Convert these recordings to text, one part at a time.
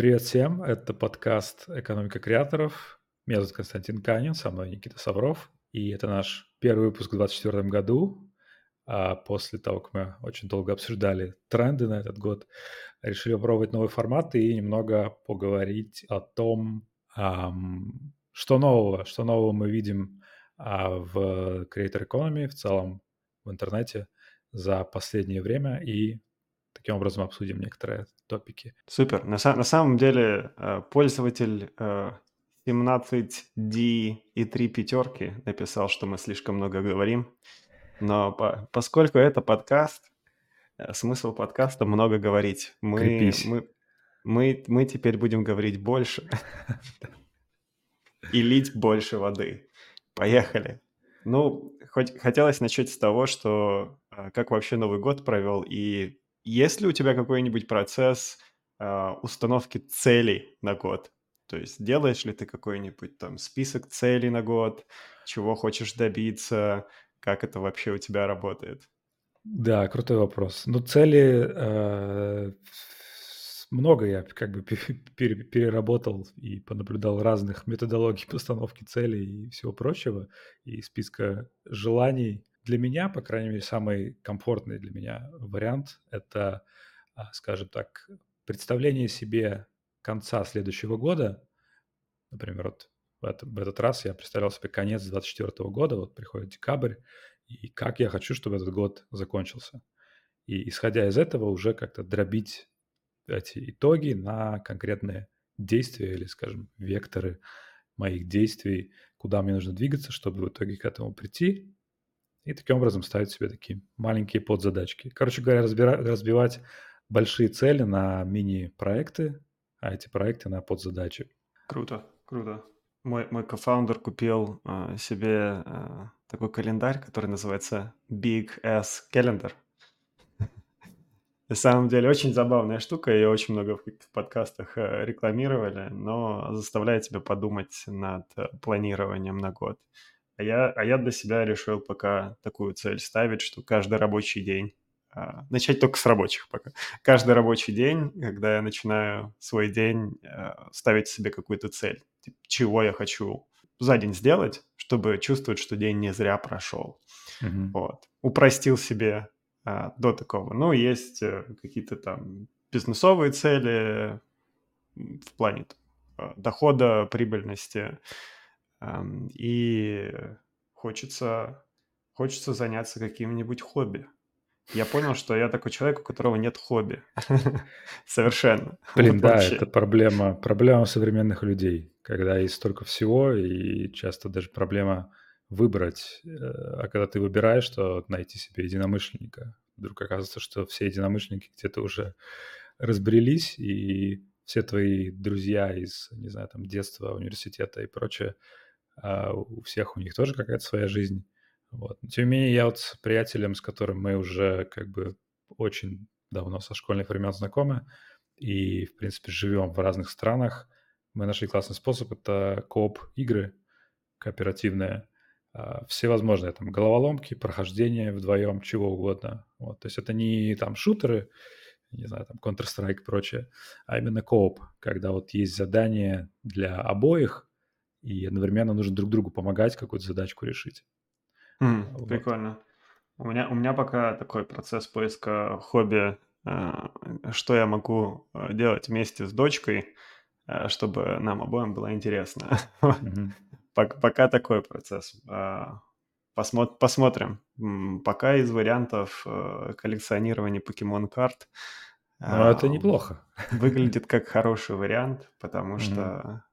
Привет всем, это подкаст «Экономика креаторов». Меня зовут Константин Канин, со мной Никита Савров. И это наш первый выпуск в 2024 году. А после того, как мы очень долго обсуждали тренды на этот год, решили попробовать новый формат и немного поговорить о том, что нового, что нового мы видим а, в Creator Economy, в целом в интернете за последнее время и таким образом обсудим некоторые топики. Супер. На, на самом деле э, пользователь 17D э, и 3 пятерки написал, что мы слишком много говорим. Но по, поскольку это подкаст, э, смысл подкаста много говорить. Мы, мы, мы, мы теперь будем говорить больше и лить больше воды. Поехали. Ну, хоть хотелось начать с того, что как вообще Новый год провел и есть ли у тебя какой-нибудь процесс э, установки целей на год? То есть делаешь ли ты какой-нибудь там список целей на год, чего хочешь добиться, как это вообще у тебя работает? Да, крутой вопрос. Ну, цели э, много я как бы переработал и понаблюдал разных методологий постановки целей и всего прочего, и списка желаний для меня, по крайней мере, самый комфортный для меня вариант – это, а, скажем так, представление себе конца следующего года. Например, вот в, это, в этот раз я представлял себе конец 2024 года, вот приходит декабрь, и как я хочу, чтобы этот год закончился. И исходя из этого уже как-то дробить эти итоги на конкретные действия или, скажем, векторы моих действий, куда мне нужно двигаться, чтобы в итоге к этому прийти и таким образом ставить себе такие маленькие подзадачки. Короче говоря, разбира, разбивать большие цели на мини-проекты, а эти проекты на подзадачи. Круто, круто. Мой, мой кофаундер купил э, себе э, такой календарь, который называется Big S Calendar. На самом деле очень забавная штука, ее очень много в подкастах э, рекламировали, но заставляет тебя подумать над э, планированием на год. А я, а я для себя решил пока такую цель ставить, что каждый рабочий день, а, начать только с рабочих пока, каждый рабочий день, когда я начинаю свой день, а, ставить себе какую-то цель, типа, чего я хочу за день сделать, чтобы чувствовать, что день не зря прошел. Mm-hmm. Вот. Упростил себе а, до такого. Ну, есть а, какие-то там бизнесовые цели в плане а, дохода, прибыльности, и хочется, хочется заняться каким-нибудь хобби. Я понял, что я такой человек, у которого нет хобби. Совершенно. Блин, вот да, вообще. это проблема, проблема современных людей, когда есть столько всего, и часто даже проблема выбрать. Э, а когда ты выбираешь, то найти себе единомышленника. Вдруг оказывается, что все единомышленники где-то уже разбрелись, и все твои друзья из, не знаю, там, детства, университета и прочее – а у всех у них тоже какая-то своя жизнь. Вот. тем не менее, я вот с приятелем, с которым мы уже как бы очень давно со школьных времен знакомы, и, в принципе, живем в разных странах, мы нашли классный способ, это кооп-игры кооперативные, а, всевозможные там головоломки, прохождение вдвоем, чего угодно. Вот. То есть это не там шутеры, не знаю, там Counter-Strike и прочее, а именно кооп, когда вот есть задание для обоих, и одновременно нужно друг другу помогать, какую-то задачку решить. Mm, вот. Прикольно. У меня, у меня пока такой процесс поиска хобби, э, что я могу э, делать вместе с дочкой, чтобы нам обоим было интересно. Mm-hmm. пока, такой процесс. Посмо- посмотрим. Пока из вариантов коллекционирования покемон-карт ну, это неплохо. Выглядит как хороший вариант, потому что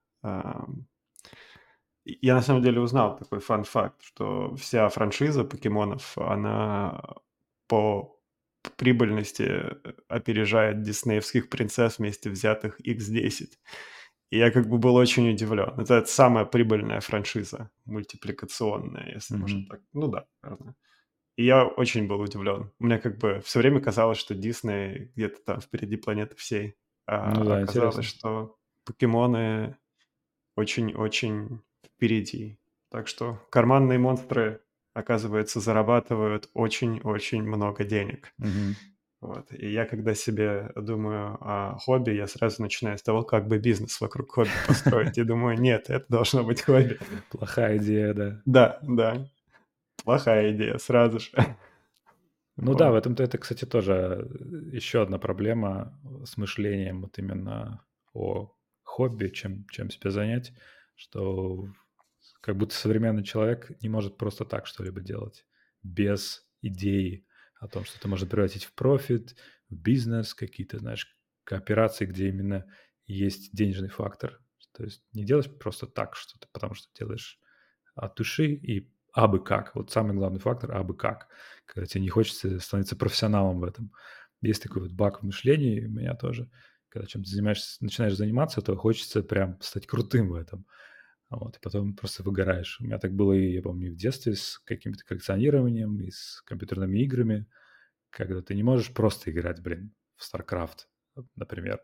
я на самом деле узнал такой фан-факт, что вся франшиза покемонов, она по прибыльности э, опережает диснеевских принцесс вместе взятых X10. И я как бы был очень удивлен. Это, это самая прибыльная франшиза, мультипликационная, если mm-hmm. можно так. Ну да, наверное. И я очень был удивлен. Мне как бы все время казалось, что Дисней где-то там впереди планеты всей. А ну, да, оказалось, интересно. что покемоны очень-очень впереди. Так что карманные монстры, оказывается, зарабатывают очень-очень много денег. Угу. Вот. И я когда себе думаю о хобби, я сразу начинаю с того, как бы бизнес вокруг хобби построить. И думаю, нет, это должно быть хобби. Плохая идея, да. Да, да. Плохая идея, сразу же. Ну да, в этом-то это, кстати, тоже еще одна проблема с мышлением вот именно о хобби, чем, чем себя занять, что как будто современный человек не может просто так что-либо делать без идеи о том, что это можно превратить в профит, в бизнес, какие-то, знаешь, кооперации, где именно есть денежный фактор. То есть не делаешь просто так что-то, потому что делаешь от души и абы как. Вот самый главный фактор абы как. Когда тебе не хочется становиться профессионалом в этом. Есть такой вот баг в мышлении у меня тоже. Когда чем-то занимаешься, начинаешь заниматься, то хочется прям стать крутым в этом. Вот, и потом просто выгораешь. У меня так было, и, я помню, в детстве с каким-то коллекционированием и с компьютерными играми, когда ты не можешь просто играть, блин, в StarCraft, например,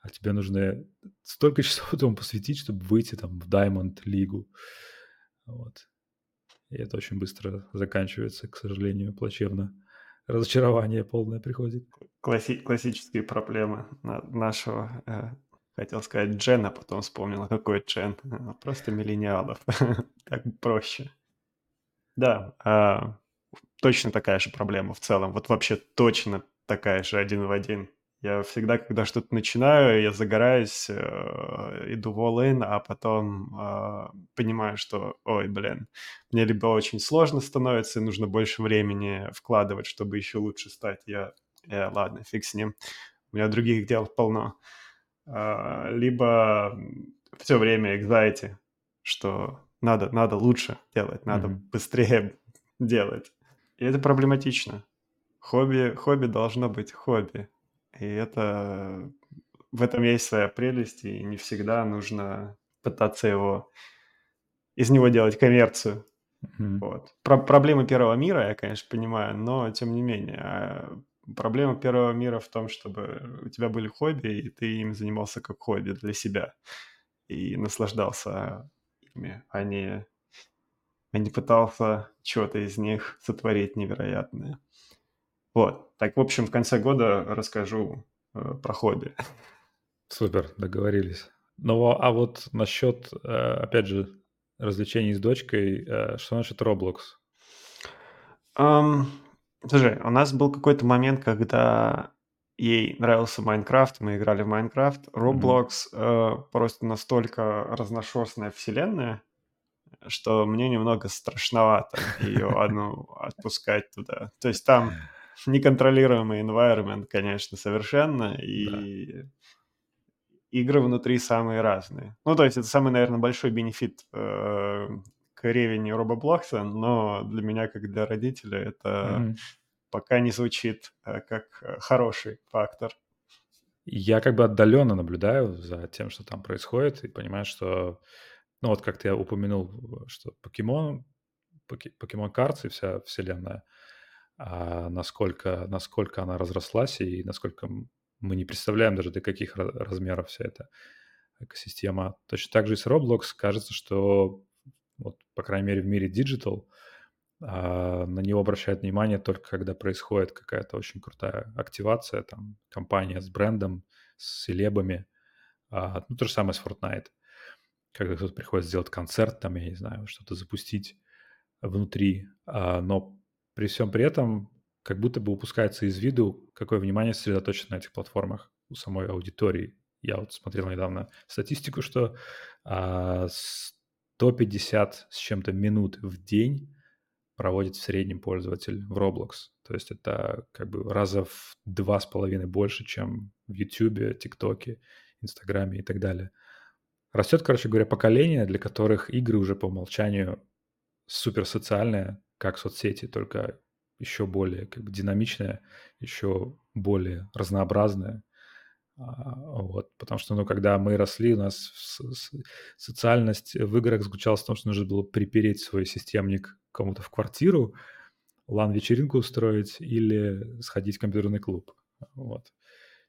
а тебе нужно столько часов этому посвятить, чтобы выйти там в Diamond Лигу. Вот. И это очень быстро заканчивается, к сожалению, плачевно. Разочарование полное приходит. Класси- классические проблемы нашего, э, хотел сказать, Джена, потом вспомнил, а какой Джен. Э, просто миллениалов. так проще. Да, а, точно такая же проблема в целом. Вот вообще точно такая же один в один. Я всегда, когда что-то начинаю, я загораюсь, э, иду в all-in, а потом э, понимаю, что, ой, блин, мне либо очень сложно становится, и нужно больше времени вкладывать, чтобы еще лучше стать. Я, я ладно, фиг с ним. У меня других дел полно. Э, либо все время anxiety, что надо, надо лучше делать, надо mm-hmm. быстрее делать. И это проблематично. Хобби, хобби должно быть хобби. И это в этом есть своя прелесть, и не всегда нужно пытаться его из него делать коммерцию. Mm-hmm. Вот. Про- проблемы первого мира я, конечно, понимаю, но тем не менее. Проблема первого мира в том, чтобы у тебя были хобби, и ты им занимался как хобби для себя. И наслаждался ими, а не, а не пытался что-то из них сотворить невероятное. Вот. Так, в общем, в конце года расскажу э, про хобби. Супер, договорились. Ну, а вот насчет, э, опять же, развлечений с дочкой, э, что значит Roblox? Um, слушай, у нас был какой-то момент, когда ей нравился Майнкрафт, мы играли в Майнкрафт. Roblox mm-hmm. э, просто настолько разношерстная вселенная, что мне немного страшновато ее одну отпускать туда. То есть там неконтролируемый environment, конечно, совершенно, и да. игры внутри самые разные. Ну, то есть это самый, наверное, большой бенефит э, к ревеню Робоблокса, но для меня, как для родителя, это mm-hmm. пока не звучит э, как э, хороший фактор. Я как бы отдаленно наблюдаю за тем, что там происходит, и понимаю, что, ну вот как ты упомянул, что покемон, покемон и вся вселенная – а насколько, насколько она разрослась и насколько мы не представляем даже до каких размеров вся эта экосистема. Точно так же и с Roblox. Кажется, что, вот, по крайней мере, в мире digital а, на него обращают внимание только когда происходит какая-то очень крутая активация, там, компания с брендом, с селебами. А, ну, то же самое с Fortnite. Когда кто-то приходит сделать концерт, там, я не знаю, что-то запустить внутри, а, но при всем при этом как будто бы упускается из виду, какое внимание сосредоточено на этих платформах у самой аудитории. Я вот смотрел недавно статистику, что а, 150 с чем-то минут в день проводит в среднем пользователь в Roblox. То есть это как бы раза в два с половиной больше, чем в YouTube, ТикТоке, Инстаграме и так далее. Растет, короче говоря, поколение, для которых игры уже по умолчанию суперсоциальные, как соцсети, только еще более как бы динамичная, еще более разнообразная. А, вот, потому что, ну, когда мы росли, у нас социальность в играх заключалась в том, что нужно было припереть свой системник кому-то в квартиру, лан-вечеринку устроить или сходить в компьютерный клуб. Вот.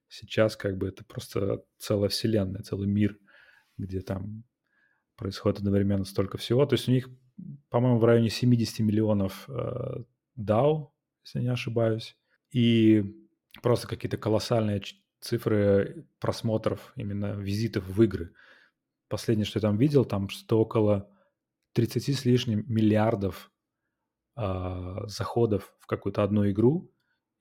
Сейчас как бы это просто целая вселенная, целый мир, где там происходит одновременно столько всего. То есть у них по-моему, в районе 70 миллионов э, DAO, если не ошибаюсь. И просто какие-то колоссальные цифры просмотров, именно визитов в игры. Последнее, что я там видел, там что около 30 с лишним миллиардов а, заходов в какую-то одну игру.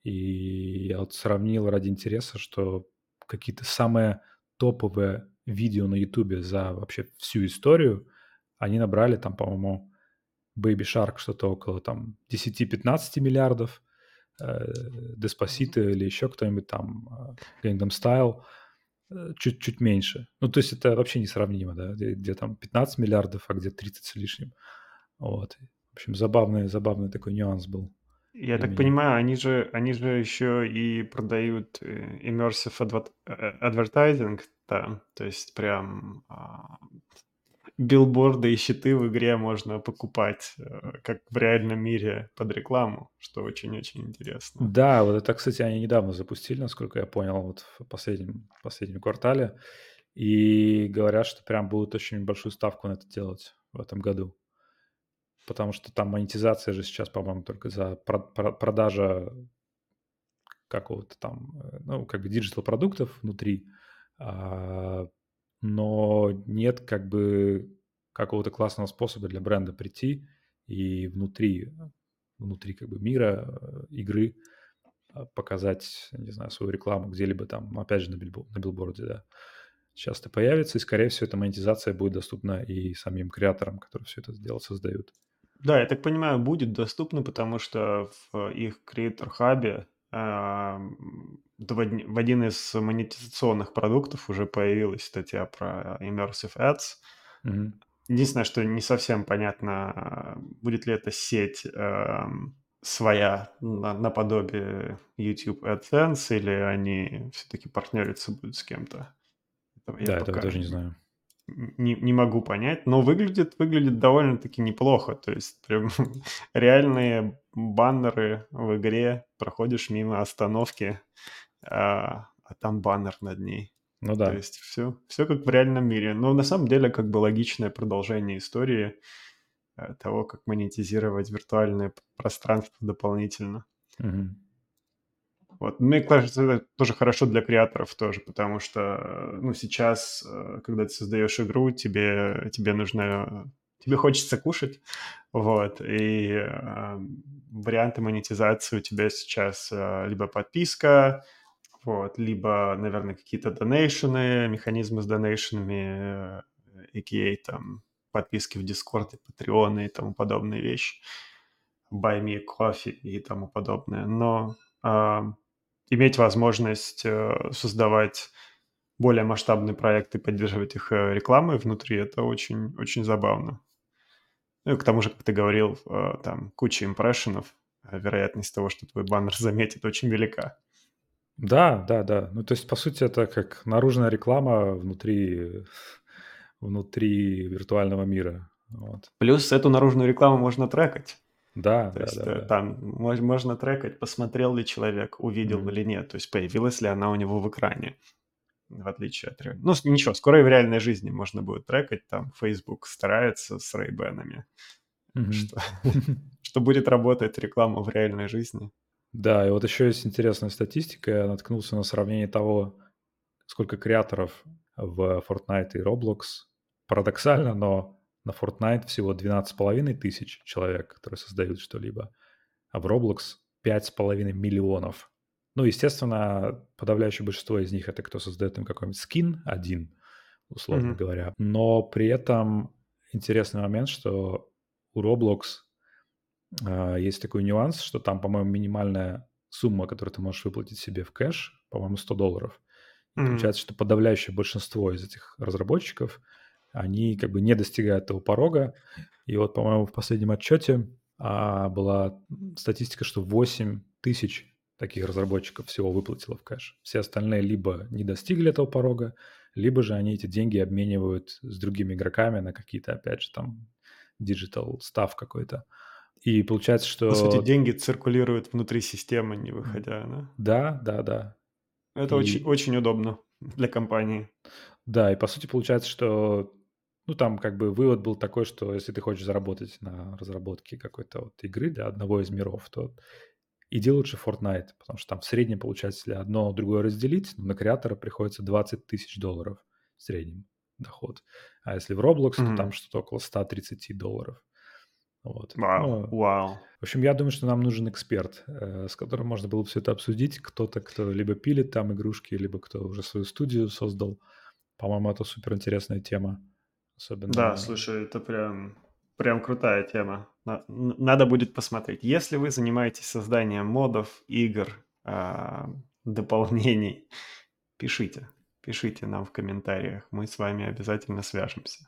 И я вот сравнил ради интереса, что какие-то самые топовые видео на Ютубе за вообще всю историю, они набрали там, по-моему, Baby Shark что-то около там 10-15 миллиардов, э, Despacito или еще кто-нибудь там, э, Gangnam Style, э, чуть-чуть меньше. Ну, то есть это вообще несравнимо, да, где, где там 15 миллиардов, а где 30 с лишним. Вот. В общем, забавный, забавный такой нюанс был. Я так меня. понимаю, они же, они же еще и продают immersive advertising там, то есть прям а, билборды и щиты в игре можно покупать, э, как в реальном мире под рекламу, что очень-очень интересно. Да, вот это, кстати, они недавно запустили, насколько я понял, вот в последнем, последнем квартале. И говорят, что прям будут очень большую ставку на это делать в этом году. Потому что там монетизация же сейчас, по-моему, только за продажа какого-то там, э, ну, как бы digital продуктов внутри, а, но нет как бы какого-то классного способа для бренда прийти и внутри, внутри как бы мира э, игры а, показать, не знаю, свою рекламу где-либо там, опять же, на, билбо, на билборде, да. Сейчас это появится, и, скорее всего, эта монетизация будет доступна и самим креаторам, которые все это дело создают. Да, я так понимаю, будет доступно, потому что в их Creator Hub в один из монетизационных продуктов уже появилась статья про Immersive Ads. Мгм. Единственное, что не совсем понятно, будет ли эта сеть эм, своя на- наподобие YouTube AdSense, или они все-таки партнериться будут с кем-то. Этого я Да, этого тоже не знаю не, не могу понять, но выглядит, выглядит довольно-таки неплохо. То есть прям реальные баннеры в игре, проходишь мимо остановки, а, а там баннер над ней. Ну да. То есть все, все как в реальном мире. Но на самом деле как бы логичное продолжение истории э, того, как монетизировать виртуальное пространство дополнительно. Угу. Вот. Мне кажется, это тоже хорошо для креаторов тоже, потому что, ну, сейчас, э, когда ты создаешь игру, тебе, тебе нужно, тебе хочется кушать, вот, и э, варианты монетизации у тебя сейчас э, либо подписка, вот, либо, наверное, какие-то донейшены, механизмы с донейшенами, a.k.a. там подписки в Discord, Patreon и тому подобные вещи, Buy Me Coffee и тому подобное. Но иметь возможность э, создавать более масштабные проекты, поддерживать их э, рекламой внутри, это очень, очень забавно. Ну и к тому же, как ты говорил, э, там куча импрессионов, вероятность того, что твой баннер заметит, очень велика. Да, да, да. Ну, то есть, по сути, это как наружная реклама внутри, внутри виртуального мира. Вот. Плюс эту наружную рекламу можно трекать. Да, То да, есть да, э, да. там можно трекать, посмотрел ли человек, увидел Мгм. или нет, то есть появилась ли она у него в экране, в отличие от... Ну, ничего, скоро и в реальной жизни можно будет трекать, там Facebook старается с рейбенами, что, что будет работать реклама в реальной жизни. Да, и вот еще есть интересная статистика. Я наткнулся на сравнение того, сколько креаторов в Fortnite и Roblox. Парадоксально, но на Fortnite всего 12,5 тысяч человек, которые создают что-либо, а в Roblox 5,5 миллионов. Ну, естественно, подавляющее большинство из них это кто создает им какой-нибудь скин один, условно Мгм. говоря. Но при этом интересный момент, что у Roblox а, есть такой нюанс, что там, по-моему, минимальная сумма, которую ты можешь выплатить себе в кэш, по-моему, 100 долларов. Мгм. получается, что подавляющее большинство из этих разработчиков они как бы не достигают этого порога. И вот, по-моему, в последнем отчете а, была статистика, что 8 тысяч таких разработчиков всего выплатило в кэш. Все остальные либо не достигли этого порога, либо же они эти деньги обменивают с другими игроками на какие-то, опять же, там, digital став какой-то. И получается, что... По сути, деньги циркулируют внутри системы, не выходя, да? Да, да, да. Это И- очень, очень удобно для компании. Да, и по сути получается, что ну, там как бы вывод был такой, что если ты хочешь заработать на разработке какой-то вот игры для одного из миров, то Иди лучше в Fortnite, потому что там в среднем получается, если одно другое разделить, на креатора приходится 20 тысяч долларов в среднем доход. А если в Roblox, то там что-то около 130 долларов. Вот. Вау, Ну, вау. в общем, я думаю, что нам нужен эксперт, э, с которым можно было бы все это обсудить. Кто-то, кто либо пилит там игрушки, либо кто уже свою студию создал. По-моему, это супер интересная тема. Особенно... Да, слушай, это прям, прям крутая тема. Надо будет посмотреть. Если вы занимаетесь созданием модов, игр, а, дополнений, пишите. Пишите нам в комментариях. Мы с вами обязательно свяжемся.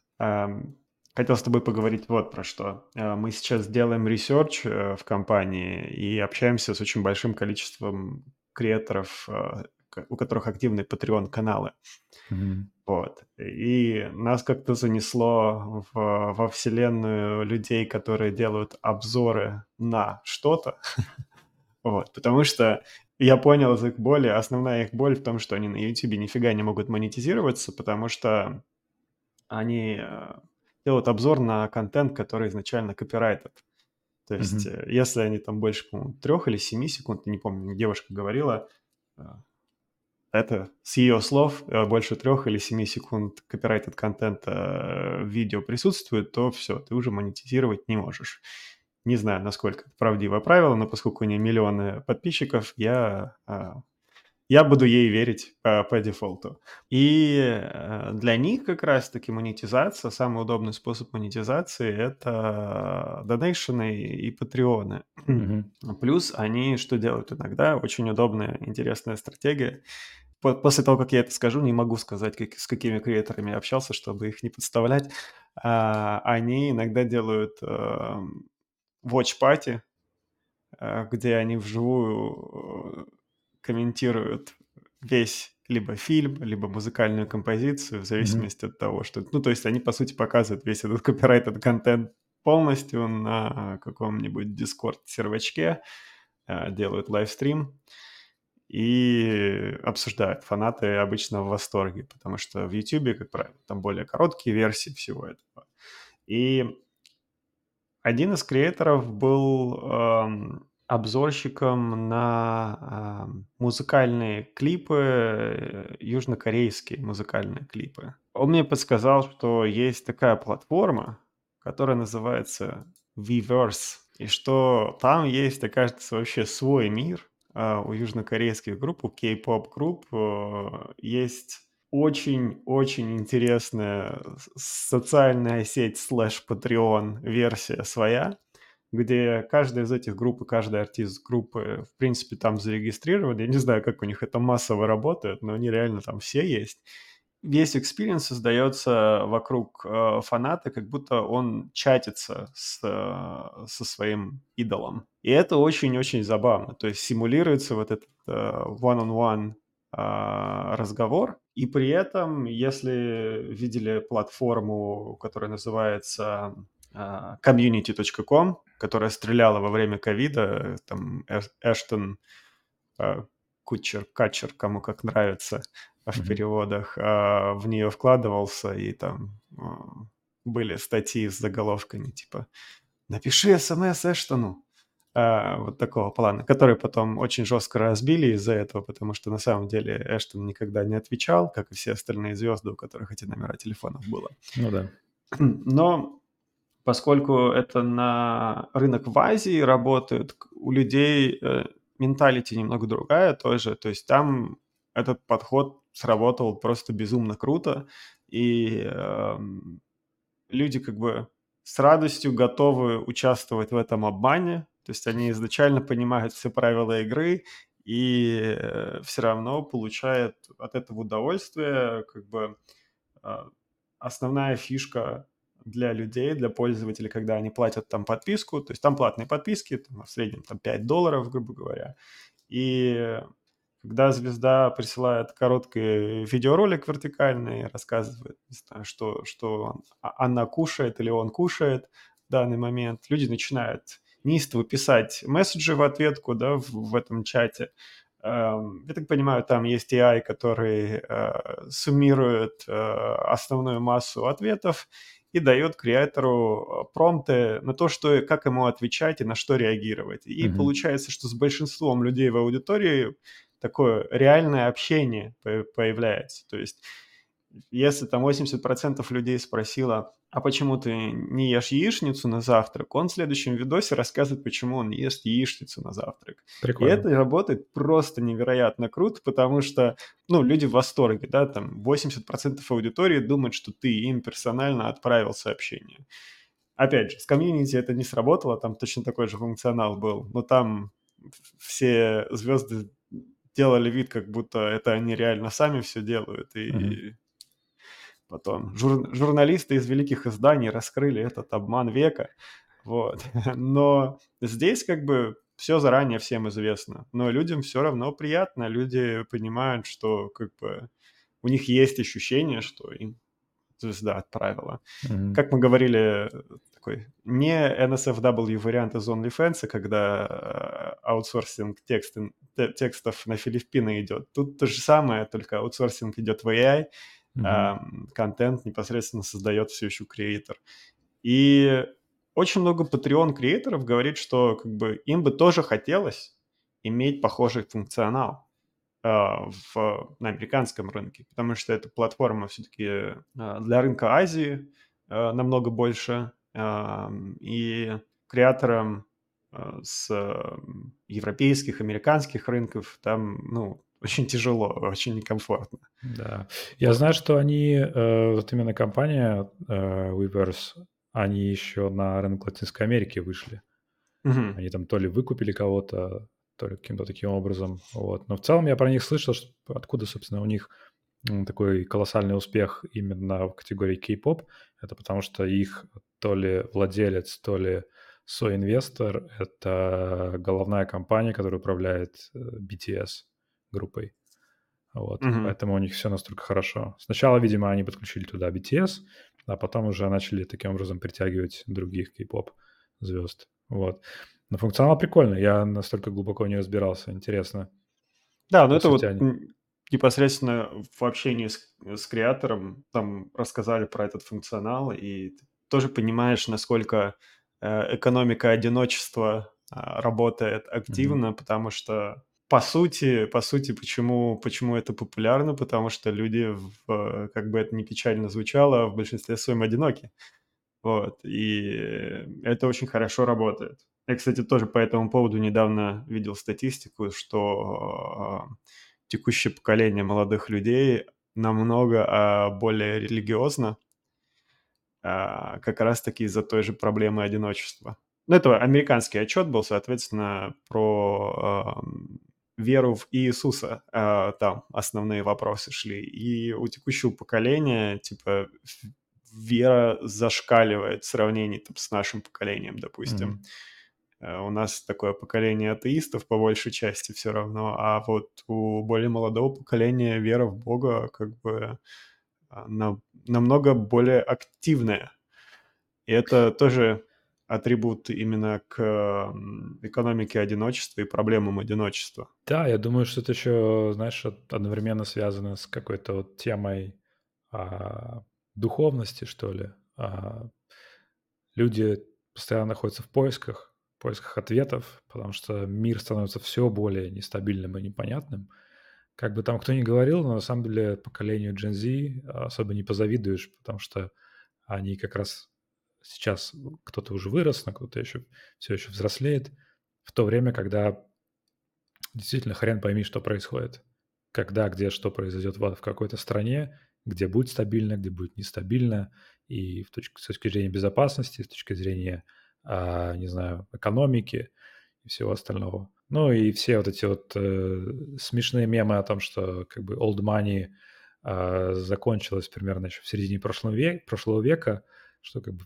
Хотел с тобой поговорить вот про что. А, мы сейчас делаем research э, в компании и общаемся с очень большим количеством креаторов, а, у которых активные Patreon-каналы. Мгм. Вот. И нас как-то занесло в, во вселенную людей, которые делают обзоры на что-то. Вот. Потому что я понял из их боли, основная их боль в том, что они на YouTube нифига не могут монетизироваться, потому что они э, делают обзор на контент, который изначально копирайтед. То есть, э, если они там больше, по-моему, трех или семи секунд, не помню, девушка говорила, э, это с ее слов э, больше трех или семи секунд копирайтед контента в видео присутствует, то все, ты уже монетизировать не можешь. Не знаю, насколько это правдивое правило, но поскольку у нее миллионы подписчиков, я а, я буду ей верить по, по дефолту. И э, для них как раз-таки монетизация, самый удобный способ монетизации – это донейшены и патреоны. Мгм. Плюс они что делают иногда? Очень удобная, интересная стратегия. После того, как я это скажу, не могу сказать, как, с какими креаторами я общался, чтобы их не подставлять. А, они иногда делают э, watch party, э, где они вживую комментируют весь либо фильм, либо музыкальную композицию, в зависимости от того, что... Ну, то есть они, по сути, показывают весь этот копирайтед контент полностью на каком-нибудь Discord-сервачке, э, делают лайвстрим и обсуждают. Фанаты обычно в восторге, потому что в YouTube, как правило, там более короткие версии всего этого. И один из креаторов был эм, обзорщиком на э, музыкальные клипы, э, южнокорейские музыкальные клипы. Он мне подсказал, что есть такая платформа, которая называется Weverse, и что там есть, окажется, вообще свой мир. Э, у южнокорейских групп, у кей-поп групп э, есть очень-очень интересная социальная сеть слэш Patreon версия своя, где каждая из этих групп и каждый артист группы, в принципе, там зарегистрирован. Я не знаю, как у них это массово работает, но они реально там все есть. Весь experience создается вокруг э, фаната, как будто он чатится с, э, со своим идолом. И это очень-очень забавно. То есть симулируется вот этот э, one-on-one э, разговор. И при этом, если видели платформу, которая называется э, community.com, которая стреляла во время ковида, там Эштон, э, Кучер, Качер, кому как нравится в Мгм. переводах, в нее вкладывался, и там были статьи с заголовками типа «Напиши смс Эштону», вот такого плана, которые потом очень жестко разбили из-за этого, потому что на самом деле Эштон никогда не отвечал, как и все остальные звезды, у которых эти номера телефонов было. Ну да. Но поскольку это на рынок в Азии работает, у людей э, менталити немного другая тоже, то есть там этот подход сработал просто безумно круто, и э, люди как бы с радостью готовы участвовать в этом обмане, то есть они изначально понимают все правила игры и э, все равно получают от этого удовольствие, как бы э, основная фишка для людей, для пользователей, когда они платят там подписку, то есть там платные подписки, там, в среднем там 5 долларов, грубо говоря, и когда звезда присылает короткий видеоролик вертикальный, рассказывает, не знаю, что, что она кушает или он кушает в данный момент, люди начинают неистово писать месседжи в ответку да, в, в этом чате. Эм, я так понимаю, там есть AI, который э, суммирует э, основную массу ответов и дает креатору э, промпты на то, что, как ему отвечать и на что реагировать. И mm-hmm. получается, что с большинством людей в аудитории такое реальное общение появляется. То есть если там 80% людей спросило, а почему ты не ешь яичницу на завтрак, он в следующем видосе рассказывает, почему он ест яичницу на завтрак. Прикольно. И это работает просто невероятно круто, потому что, ну, люди в восторге, да, там 80% аудитории думают, что ты им персонально отправил сообщение. Опять же, с комьюнити это не сработало, там точно такой же функционал был, но там все звезды делали вид, как будто это они реально сами все делают, и mm-hmm потом. Жур, журналисты из великих изданий раскрыли этот обман века. Вот. Но здесь как бы все заранее всем известно. Но людям все равно приятно. Люди понимают, что как бы у них есть ощущение, что им звезда отправила. Mm-hmm. Как мы говорили, такой не NSFW вариант из OnlyFans, когда э, аутсорсинг текст, текстов на Филиппины идет. Тут то же самое, только аутсорсинг идет в AI, mm-hmm. а, контент непосредственно создает все еще креатор. И очень много Patreon креаторов говорит, что как бы им бы тоже хотелось иметь похожий функционал э, в, на американском рынке, потому что эта платформа все-таки э, для рынка Азии э, намного больше, э, и креаторам э, с европейских, американских рынков там, ну, очень тяжело, очень некомфортно. Да. Я знаю, что они, э, вот именно компания э, Weavers, они еще на рынок Латинской Америки вышли. Угу. Они там то ли выкупили кого-то, то ли каким-то таким образом. Вот. Но в целом я про них слышал, что откуда, собственно, у них такой колоссальный успех именно в категории K-pop. Это потому что их то ли владелец, то ли соинвестор — это головная компания, которая управляет BTS группой. Вот, mm-hmm. поэтому у них все настолько хорошо. Сначала, видимо, они подключили туда BTS, а потом уже начали таким образом притягивать других кей-поп звезд. Вот. Но функционал прикольный, я настолько глубоко не разбирался, интересно. Да, ну это вот непосредственно в общении с, с креатором там рассказали про этот функционал, и тоже понимаешь, насколько э, экономика одиночества э, работает активно, mm-hmm. потому что по сути, по сути, почему, почему это популярно? Потому что люди, в, как бы это ни печально звучало, в большинстве своем одиноки. Вот, и это очень хорошо работает. Я, кстати, тоже по этому поводу недавно видел статистику, что э, текущее поколение молодых людей намного э, более религиозно, э, как раз-таки из-за той же проблемы одиночества. Ну, это американский отчет был, соответственно, про веру в Иисуса, э, там основные вопросы шли. И у текущего поколения, типа, вера зашкаливает в сравнении там, с нашим поколением, допустим. Mm-hmm. У нас такое поколение атеистов по большей части все равно, а вот у более молодого поколения вера в Бога как бы а, на, намного более активная. И это тоже атрибут именно к экономике одиночества и проблемам одиночества. Да, я думаю, что это еще, знаешь, одновременно связано с какой-то вот темой а, духовности, что ли. А, люди постоянно находятся в поисках, в поисках ответов, потому что мир становится все более нестабильным и непонятным. Как бы там кто ни говорил, но на самом деле поколению Gen Z особо не позавидуешь, потому что они как раз сейчас кто-то уже вырос, а кто-то еще все еще взрослеет, в то время, когда действительно хрен пойми, что происходит. Когда, где, что произойдет в, в какой-то стране, где будет стабильно, где будет нестабильно, и в точке, с точки зрения безопасности, с точки зрения, а, не знаю, экономики и всего остального. Ну и все вот эти вот э, смешные мемы о том, что как бы old money э, закончилось примерно еще в середине прошлого, век, прошлого века, что как бы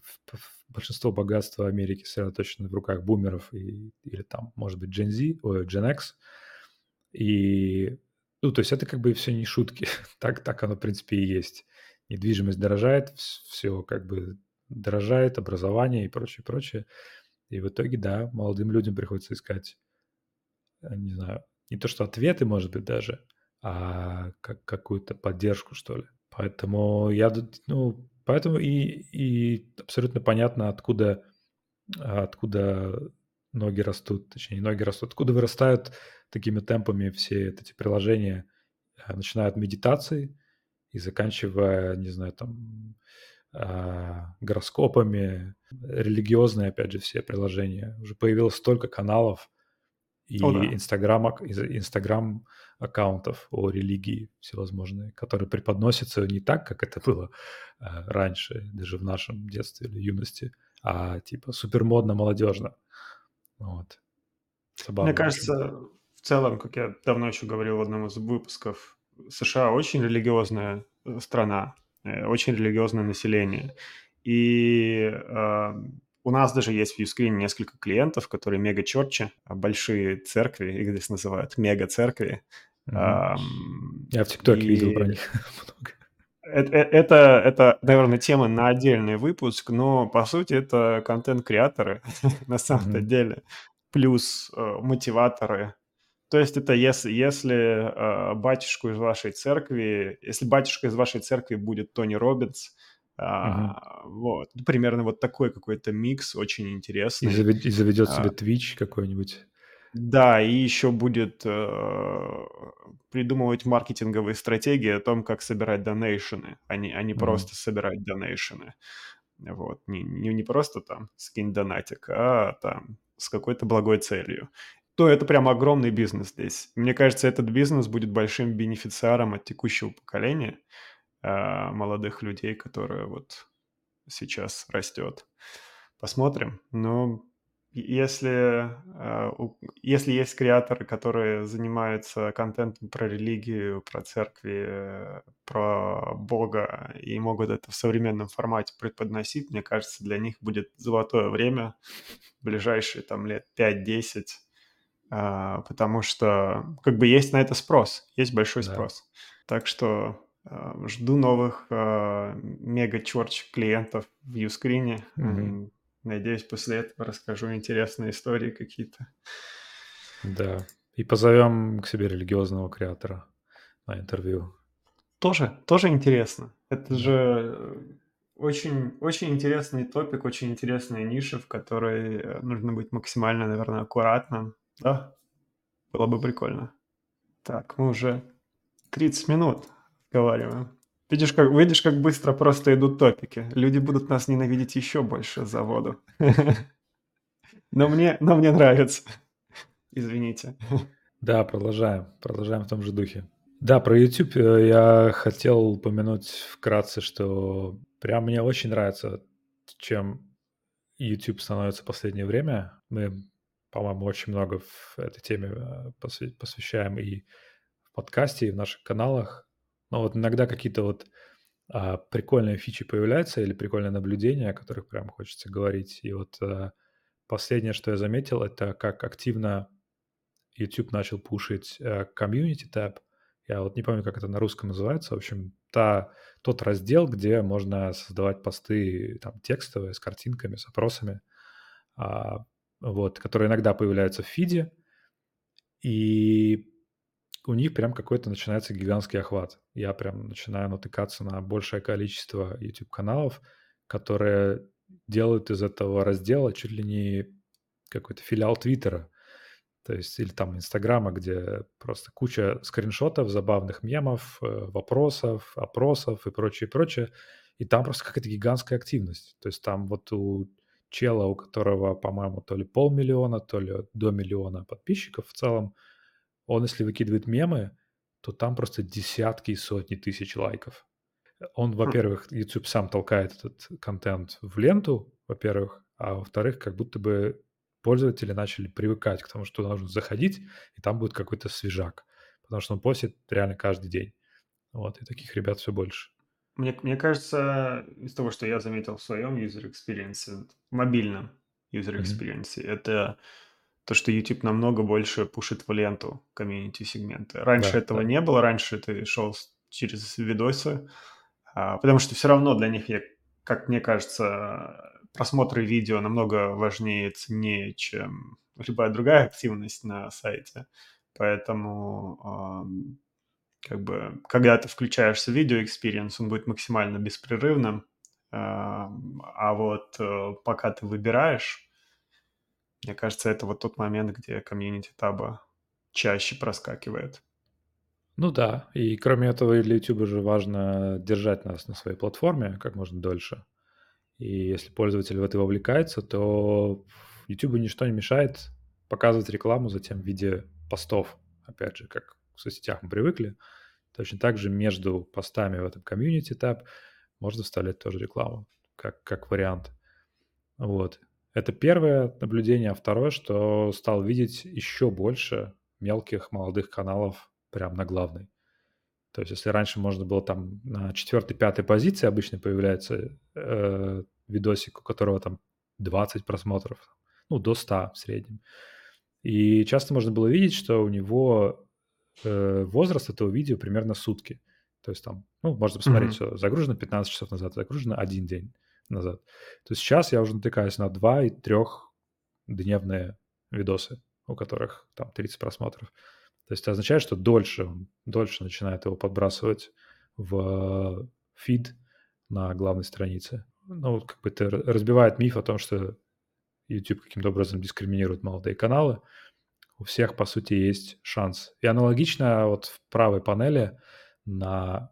большинство богатства Америки сосредоточено в руках бумеров и, или там, может быть, Gen Z, ой, Gen X. И, ну, то есть это как бы все не шутки. так, так оно, в принципе, и есть. Недвижимость дорожает, все как бы дорожает, образование и прочее, прочее. И в итоге, да, молодым людям приходится искать, э, не знаю, не то что ответы, может быть, даже, а как, какую-то поддержку, что ли. Поэтому я, ну, Поэтому и и абсолютно понятно, откуда откуда ноги растут, точнее, не ноги растут, откуда вырастают такими темпами все эти приложения, э, начиная от медитации и заканчивая, не знаю, там, а, гороскопами, религиозные, опять же, все приложения. Уже появилось столько каналов О и да. инстаграм инстаграм аккаунтов о религии всевозможные, которые преподносятся не так, как это было, а, раньше, даже в нашем детстве или юности, а типа супер модно, молодежно. Вот. Мне Забавно очень. кажется, в целом, как я давно еще говорил в одном из выпусков, США очень религиозная, э, страна, э, очень религиозное население. И, у нас даже есть в Юскрине несколько клиентов, которые мега-черчи, а, большие церкви, их здесь называют мега-церкви. Мгм. Ам, Я в "Тиктоке" видел про и них много. эт э это это, наверно, тема на отдельный выпуск, но, по сути, это контент-креаторы на самом-то Мгм. деле, плюс, э, мотиваторы. То есть это если если, а, батюшку из вашей церкви если батюшка из вашей церкви будет Тони Роббинс, А, вот, ну, примерно вот такой какой-то микс очень И интересный. завед и заведет себе А Twitch какой-нибудь. Да, и еще будет, э, придумывать маркетинговые стратегии о том, как собирать донейшены, а не а не Мгм. просто собирать донейшены. Вот. Не не не просто там скинь донатик, а там с какой-то благой целью. То это прям огромный бизнес здесь. Мне кажется, этот бизнес будет большим бенефициаром от текущего поколения, а, молодых людей, которое вот сейчас растет. Посмотрим. Но если, у если есть креаторы, которые занимаются контентом про религию, про церкви, э, про Бога и могут это в современном формате преподносить, мне кажется, для них будет золотое время ближайшие там лет 5-10, а, потому что как бы есть на это спрос, есть большой Да. спрос. Так что, жду новых, а, мега-черч клиентов в Юскрине. М, надеюсь, после этого расскажу интересные истории какие-то. Да. И позовем к себе религиозного креатора на интервью. Тоже тоже интересно. Это же, э, очень очень интересный топик, очень интересная ниша, в которой, э, нужно быть максимально, наверно, аккуратным. Да, было бы прикольно. Так, мы уже 30 минут разговариваем. Видишь, как видишь, как быстро просто идут топики. Люди будут нас ненавидеть еще больше за воду. Но мне но мне нравится. Извините. Да, продолжаем продолжаем в том же духе. Да, про YouTube, э, я хотел упомянуть вкратце, что прям мне очень нравится, чем YouTube становится в последнее время. Мы, по-моему, очень много в этой теме, э, посвя посвящаем и в подкасте, и в наших каналах. Но вот иногда какие-то вот, а, прикольные фичи появляются или прикольные наблюдения, о которых прям хочется говорить. И вот, э, последнее, что я заметил, это как активно YouTube начал пушить, э, Community Tab. Я вот не помню, как это на русском называется. В общем, та тот раздел, где можно создавать посты там текстовые, с картинками, с опросами, а, вот, которые иногда появляются в фиде. И у них прям какой-то начинается гигантский охват. Я прям начинаю натыкаться на большее количество YouTube-каналов, которые делают из этого раздела чуть ли не какой-то филиал "Твиттера". То есть или там "Инстаграма", где просто куча скриншотов, забавных мемов, э, вопросов, опросов и прочее, прочее. И там просто какая-то гигантская активность. То есть там вот у чела, у которого, по-моему, то ли полмиллиона, то ли до миллиона подписчиков в целом, он если выкидывает мемы, то там просто десятки и сотни тысяч лайков. Он, Хм. во-первых, YouTube сам толкает этот контент в ленту, во-первых, а во-вторых, как будто бы пользователи начали привыкать к тому, что нужно заходить, и там будет какой-то свежак, потому что он постит реально каждый день. Вот, и таких ребят всё больше. Мне мне кажется, из того, что я заметил в своем user experience, в мобильном user experience, это то, что YouTube намного больше пушит в ленту комьюнити-сегменты. Раньше Да, этого да. не было, раньше ты шел через видосы, а, потому что всё равно для них, я как мне кажется, просмотры видео намного важнее и ценнее, чем любая другая активность на сайте. Поэтому, как бы, когда ты включаешься в видео experience, он будет максимально беспрерывным, а вот, э, пока ты выбираешь, мне кажется, это вот тот момент, где комьюнити таба чаще проскакивает. Ну да, и кроме этого для "Ютуба" же важно держать нас на своей платформе как можно дольше. И если пользователь в это вовлекается, то "Ютубу" ничто не мешает показывать рекламу затем в виде постов. Опять же, как в соцсетях мы привыкли. Точно так же между постами в этом комьюнити таб можно вставлять тоже рекламу, как как вариант. Вот. Это первое наблюдение. А второе, что стал видеть еще больше мелких молодых каналов прям на главной. То есть если раньше можно было там на четвертой, пятой позиции обычно появляется, э, видосик, у которого там 20 просмотров, ну, до 100 в среднем. И часто можно было видеть, что у него, э, возраст этого видео примерно сутки. То есть там, ну, можно посмотреть, Мгм. что загружено 15 часов назад, загружено один день назад. То сейчас я уже натыкаюсь на 2 и трехдневные видосы, у которых там 30 просмотров. То есть это означает, что дольше дольше начинает его подбрасывать в фид на главной странице. Ну, вот как бы это ра разбивает миф о том, что YouTube каким-то образом дискриминирует молодые каналы. У всех, по сути, есть шанс. И аналогично вот в правой панели на,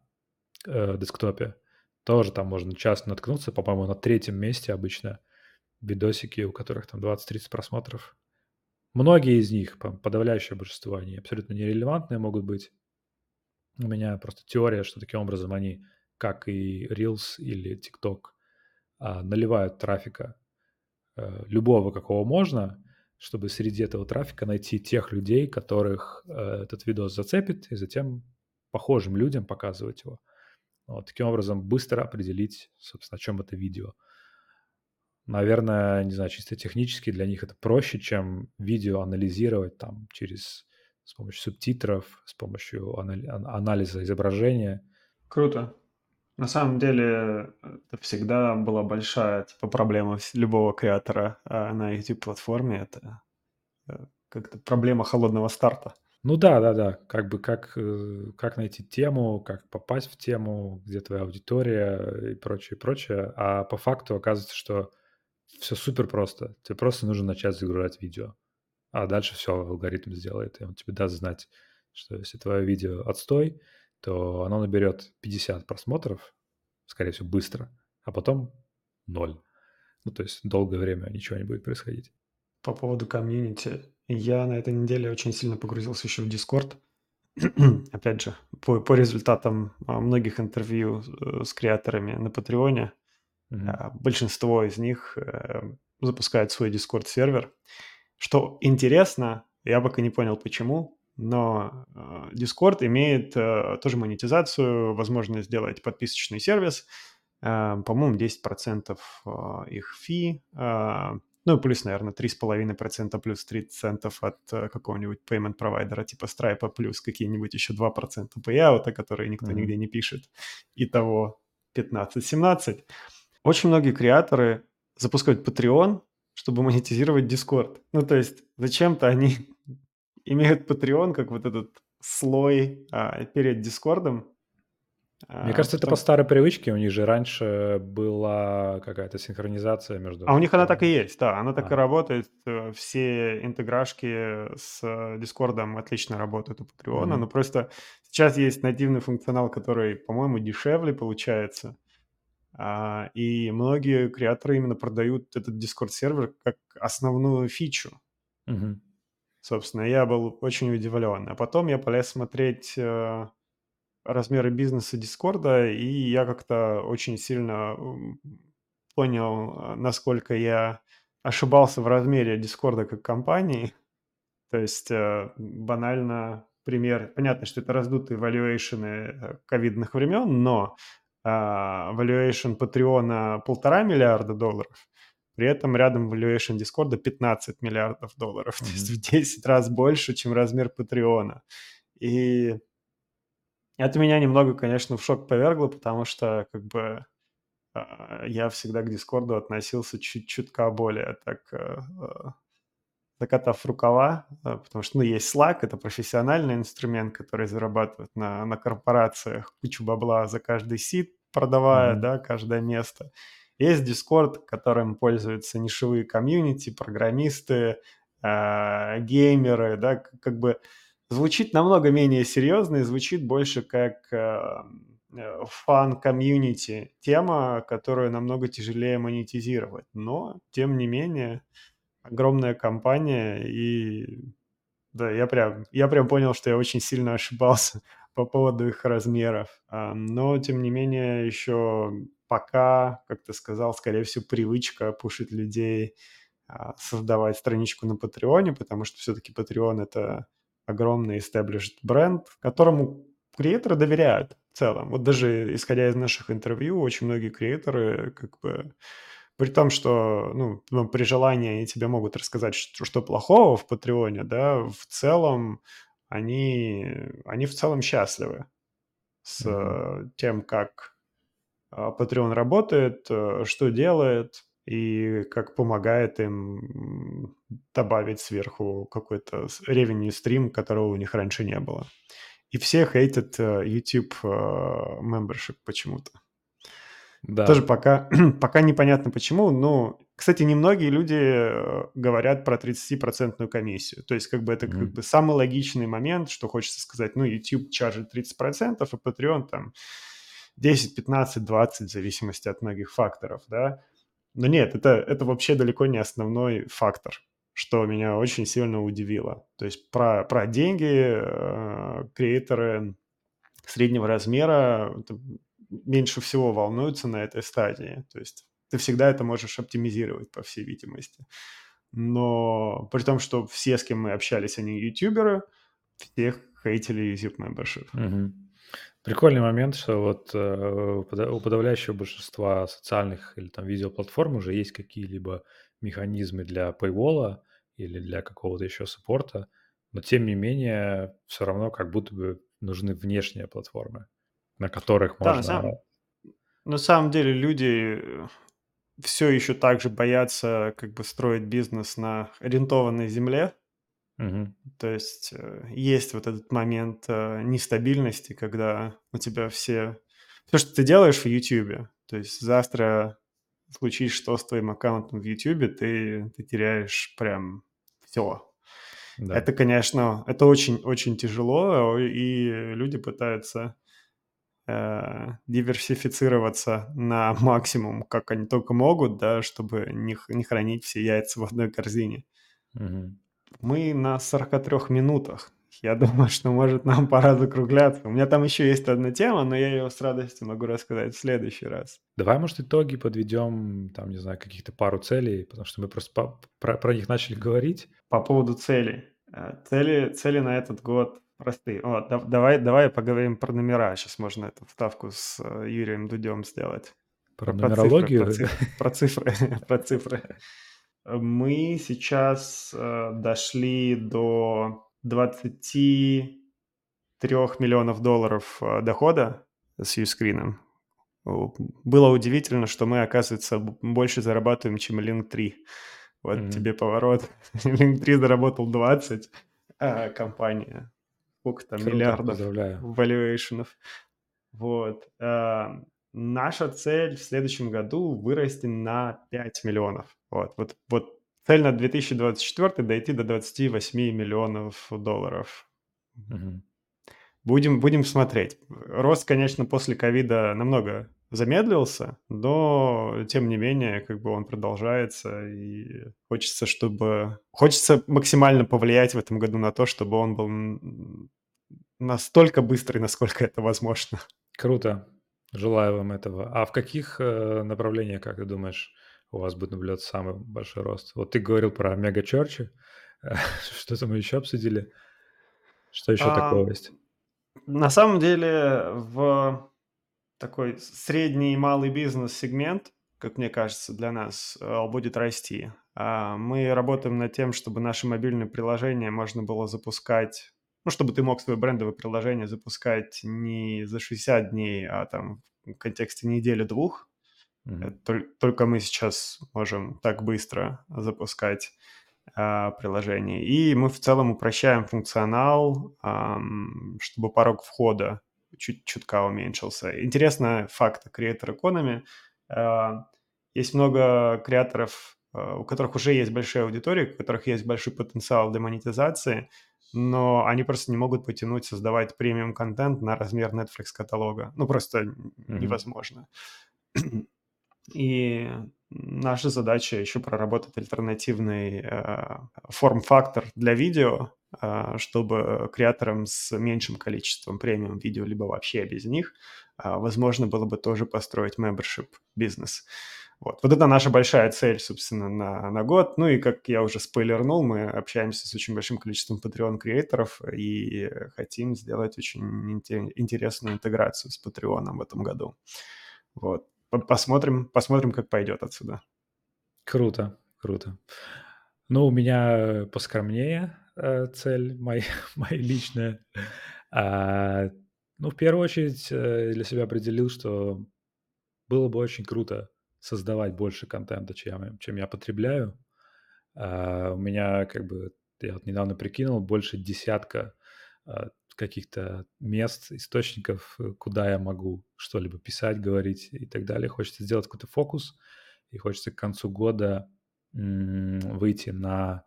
э, десктопе тоже там можно часто наткнуться, по-моему, на третьем месте обычно видосики, у которых там 20-30 просмотров. Многие из них, по подавляющее большинство, они абсолютно нерелевантные могут быть. У меня просто теория, что таким образом они, как и Reels или TikTok, а, наливают трафика, э, любого, какого можно, чтобы среди этого трафика найти тех людей, которых, э, этот видос зацепит, и затем похожим людям показывать его. Вот таким образом быстро определить, собственно, о чем это видео. Наверное, не знаю, чисто технически для них это проще, чем видео анализировать там через с помощью субтитров, с помощью анали ан анализа изображения. Круто. На самом деле, это всегда была большая, типа, проблема любого креатора, а, на YouTube-платформе. Это, э, как-то проблема холодного старта. Ну да, да-да, как бы как, э, как найти тему, как попасть в тему, где твоя аудитория и прочее, прочее. А по факту оказывается, что все супер просто. Тебе просто нужно начать загружать видео, а дальше все алгоритм сделает, и он тебе даст знать, что если твое видео отстой, то оно наберет 50 просмотров, скорее всего, быстро, а потом ноль. Ну, то есть долгое время ничего не будет происходить. По поводу комьюнити. Я на этой неделе очень сильно погрузился еще в Discord. Опять же, по по результатам, а, многих интервью, э, с креаторами на "Патреоне", а, большинство из них, э, запускают свой Discord-сервер. Что интересно, я пока не понял почему, но, э, Discord имеет, э, тоже монетизацию, возможность сделать подписочный сервис. По-моему, 10 а, их фи, а, ну и плюс, наверное, 3,5% плюс 30 центов от, э, какого-нибудь payment провайдера типа Stripe, плюс какие-нибудь еще 2% пэйаута, которые никто Мгм. нигде не пишет. Итого 15-17. Очень многие креаторы запускают Patreon, чтобы монетизировать Discord. Ну, то есть зачем-то они имеют Patreon как вот этот слой, а, перед "Дискордом". Мне А, кажется, это по старой привычке. У них же раньше была какая-то синхронизация между А у них она так и есть, да, она так и А, работает. Э, все интеграшки с, "Дискордом" отлично работают у "Патреона", мгм, но просто сейчас есть нативный функционал, который, по-моему, дешевле получается. А, и многие креаторы именно продают этот "Discord"-сервер как основную фичу. мгм. Собственно, я был очень удивлен. А потом я полез смотреть, э, размеры бизнеса "Дискорда", и я как-то очень сильно, понял, а, насколько я ошибался в размере "Дискорда" как компании. То есть, э, банально пример. Понятно, что это раздутые валюэйшены, э, ковидных времен, но, валюэйшн "Патреона" полтора миллиарда долларов, при этом рядом валюэйшн "Дискорда" 15 миллиардов долларов, то есть в 10 раз больше, чем размер "Патреона". И это меня немного, конечно, в шок повергло, потому что как бы, а, я всегда к "Дискорду" относился чуть чутка более так, э, э закатав рукава, э, потому что, ну, есть Slack, это профессиональный инструмент, который зарабатывает на на корпорациях кучу бабла за каждый seat. продавая, Мгм. да, каждое место. Есть Discord, которым пользуются нишевые комьюнити, программисты, а, геймеры, да, как бы звучит намного менее серьезно и звучит больше как, ам, э, фан-комьюнити, тема, которую намного тяжелее монетизировать. Но, тем не менее, огромная компания, и да, я прям я прям понял, что я очень сильно ошибался по поводу их размеров. А, но, тем не менее, еще пока, как ты сказал, скорее всего, привычка пушить людей, а, создавать страничку на "Патреоне", потому что все-таки "Патреон"- это огромный established бренд, которому креаторы доверяют в целом. Вот даже исходя из наших интервью, очень многие креаторы как бы при том, что, ну, ну, при желании они тебе могут рассказать, что, что плохого в Патреоне, да, в целом они, они в целом счастливы с э, тем, как а, Patreon работает, э, что делает и как помогает им добавить сверху какой-то revenue стрим, которого у них раньше не было. И все хейтят э, YouTube э, membership почему-то. Тоже Да. пока пока непонятно почему. Ну, кстати, немногие люди, э, говорят про 30 комиссию. То есть как бы это как Мгм. бы самый логичный момент, что хочется сказать, ну, YouTube чаржит 30 а Patreon там 10, 15, 20 в зависимости от многих факторов, да. Но нет, это это вообще далеко не основной фактор, что меня очень сильно удивило. То есть про про деньги, э, креаторы среднего размера меньше всего волнуются на этой стадии. То есть ты всегда это можешь оптимизировать, по всей видимости. Но при том, что все, с кем мы общались, они ютуберы, всех хейтили YouTube Membership. Мгм. Прикольный момент, что вот, э, у пода у подавляющего большинства социальных или там видеоплатформ уже есть какие-либо механизмы для пейвола или для какого-то еще саппорта, но тем не менее все равно как будто бы нужны внешние платформы, на которых Да, на можно самом на самом деле люди, все еще так же боятся как бы строить бизнес на арендованной земле. Мгм. То есть, э, есть вот этот момент, э, нестабильности, когда у тебя все все, что ты делаешь в "Ютубе", то есть завтра случись что с твоим аккаунтом в "Ютубе", ты ты теряешь прям все. Да. Это, конечно, это очень очень тяжело, и люди пытаются, э, диверсифицироваться на максимум, как они только могут, да, чтобы не не хранить все яйца в одной корзине. Мгм. Мы на 43 минутах. Я думаю, что, может, нам пора закругляться. У меня там еще есть одна тема, но я ее с радостью могу рассказать в следующий раз. Давай, может, итоги подведем, там, не знаю, каких-то пару целей, потому что мы просто по про про них начали говорить. По поводу целей. Э, цели цели на этот год простые. Вот, дав давай давай поговорим про номера. Сейчас можно эту вставку с, э, Юрием Дудем сделать. Про Про цифры про нумерологию? цифры про цифры про цифры. Мы сейчас, э, дошли до двадцати трех миллионов долларов, э, дохода с юскрином. Было удивительно, что мы, оказывается, больше зарабатываем, чем Linktree. Вот Мгм. тебе поворот. Linktree заработал 20, а компания сколько там Круто, миллиардов поздравляю. валюэйшенов. Вот, а, наша цель в следующем году- вырасти на 5 миллионов. Вот вот вот цель на 2024 дойти до двадцати восьми миллионов долларов. Мгм. Будем будем смотреть. Рост, конечно, после ковида намного замедлился, но тем не менее, как бы он продолжается, и хочется, чтобы хочется максимально повлиять в этом году на то, чтобы он был настолько быстрый, насколько это возможно. Круто. Желаю вам этого. А в каких, э, направлениях, как ты думаешь, у вас будет наблюдаться самый большой рост? Вот ты говорил про мега-черчи. Что-то мы еще обсудили. Что еще Ам, такого есть? на самом деле, в такой средний и малый бизнес-сегмент, как мне кажется, для нас, э, будет расти. А, мы работаем над тем, чтобы наши мобильные приложения можно было запускать, ну, чтобы ты мог свое брендовое приложение запускать не за 60 дней, а там в контексте недели-двух. Толь только мы сейчас можем так быстро запускать, а, приложение. И мы в целом упрощаем функционал, ам, чтобы порог входа чуть чутка уменьшился. Интересный факт о Creator Economy. А, есть много креаторов, а, у которых уже есть большая аудитория, у которых есть большой потенциал демонетизации, но они просто не могут потянуть создавать премиум контент на размер Netflix каталога. Ну, просто mm-hmm. невозможно. И наша задача еще проработать альтернативный э, форм-фактор для видео, э, чтобы креаторам с меньшим количеством премиум видео, либо вообще без них, э, возможно было бы тоже построить membership бизнес. Вот. вот это наша большая цель, собственно, на, на год. Ну и, как я уже спойлернул, мы общаемся с очень большим количеством Patreon-креаторов и хотим сделать очень интересную интеграцию с Patreon в этом году. Вот. Посмотрим, посмотрим, как пойдет отсюда. Круто, круто. Ну, у меня поскромнее э, цель, моя, моя личная. А, ну, в первую очередь э, для себя определил, что было бы очень круто создавать больше контента, чем, чем я потребляю. Uh, у меня как бы, я вот недавно прикинул, больше десятка uh, каких-то мест, источников, э, куда я могу что-либо писать, говорить и так далее. Хочется сделать какой-то фокус, и хочется к концу года м- выйти на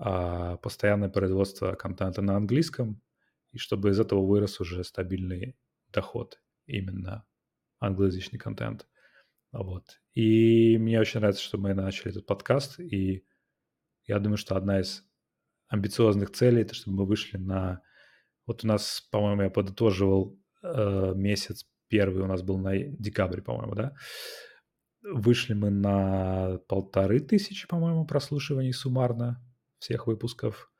uh, постоянное производство контента на английском, и чтобы из этого вырос уже стабильный доход, именно англоязычный контент. Вот. И мне очень нравится, что мы начали этот подкаст, и я думаю, что одна из амбициозных целей, это чтобы мы вышли на... Вот у нас, по-моему, я подытоживал э, месяц первый у нас был на декабре, по-моему, да? Вышли мы на полторы тысячи, по-моему, прослушиваний суммарно всех выпусков.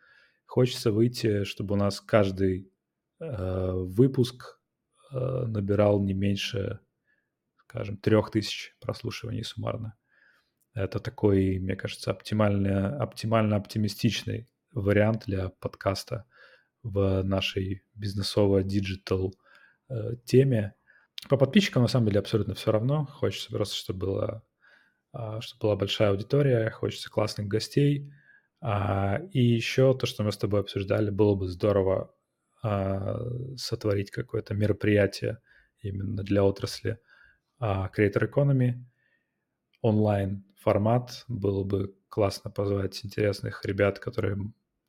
Хочется выйти, чтобы у нас каждый э, выпуск э, набирал не меньше скажем, трех тысяч прослушиваний суммарно. Это такой, мне кажется, оптимально, оптимально оптимистичный вариант для подкаста в нашей бизнесовой digital э, теме. По подписчикам на самом деле абсолютно все равно. Хочется просто, чтобы была, а, чтобы была большая аудитория, хочется классных гостей. А, и еще то, что мы с тобой обсуждали, было бы здорово а, сотворить какое-то мероприятие именно для отрасли – а Creator Economy онлайн формат. Было бы классно позвать интересных ребят, которые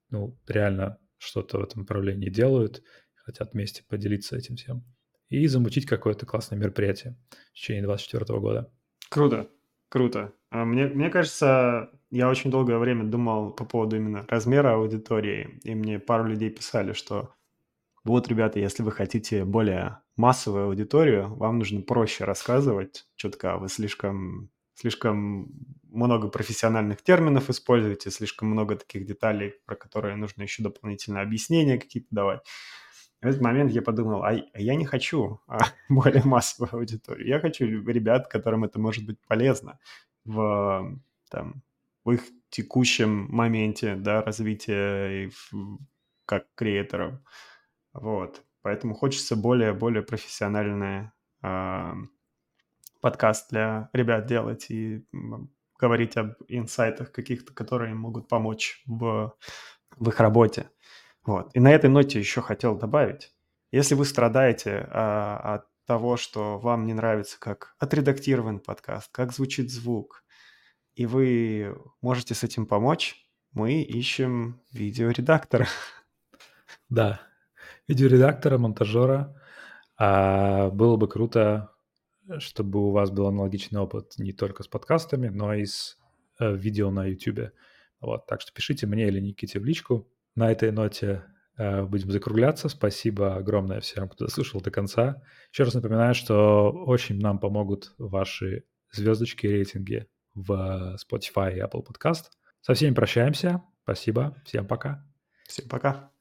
ну, реально что-то в этом направлении делают, хотят вместе поделиться этим всем. И замутить какое-то классное мероприятие в течение 2024 года. Круто, круто. А мне, мне кажется, я очень долгое время думал по поводу именно размера аудитории, и мне пару людей писали, что вот, ребята, если вы хотите более массовую аудиторию, вам нужно проще рассказывать четко. Вы слишком, слишком много профессиональных терминов используете, слишком много таких деталей, про которые нужно еще дополнительно объяснения какие-то давать. в этот момент я подумал, а, я не хочу а, более массовую аудиторию. Я хочу ребят, которым это может быть полезно в, там, в их текущем моменте да, развития и в, как креаторов. Вот. Поэтому хочется более-более профессиональный э, подкаст для ребят делать и говорить об инсайтах каких-то, которые могут помочь в, в их работе. Вот. И на этой ноте еще хотел добавить, если вы страдаете а, от того, что вам не нравится, как отредактирован подкаст, как звучит звук, и вы можете с этим помочь, мы ищем видеоредактора. Да, видеоредактора, монтажера. А было бы круто, чтобы у вас был аналогичный опыт не только с подкастами, но и с э, видео на YouTube. Вот, так что пишите мне или Никите в личку. На этой ноте э, будем закругляться. Спасибо огромное всем, кто дослушал до конца. Еще раз напоминаю, что очень нам помогут ваши звездочки и рейтинги в Spotify и Apple Podcast. Со всеми прощаемся. Спасибо. Всем пока. Всем пока.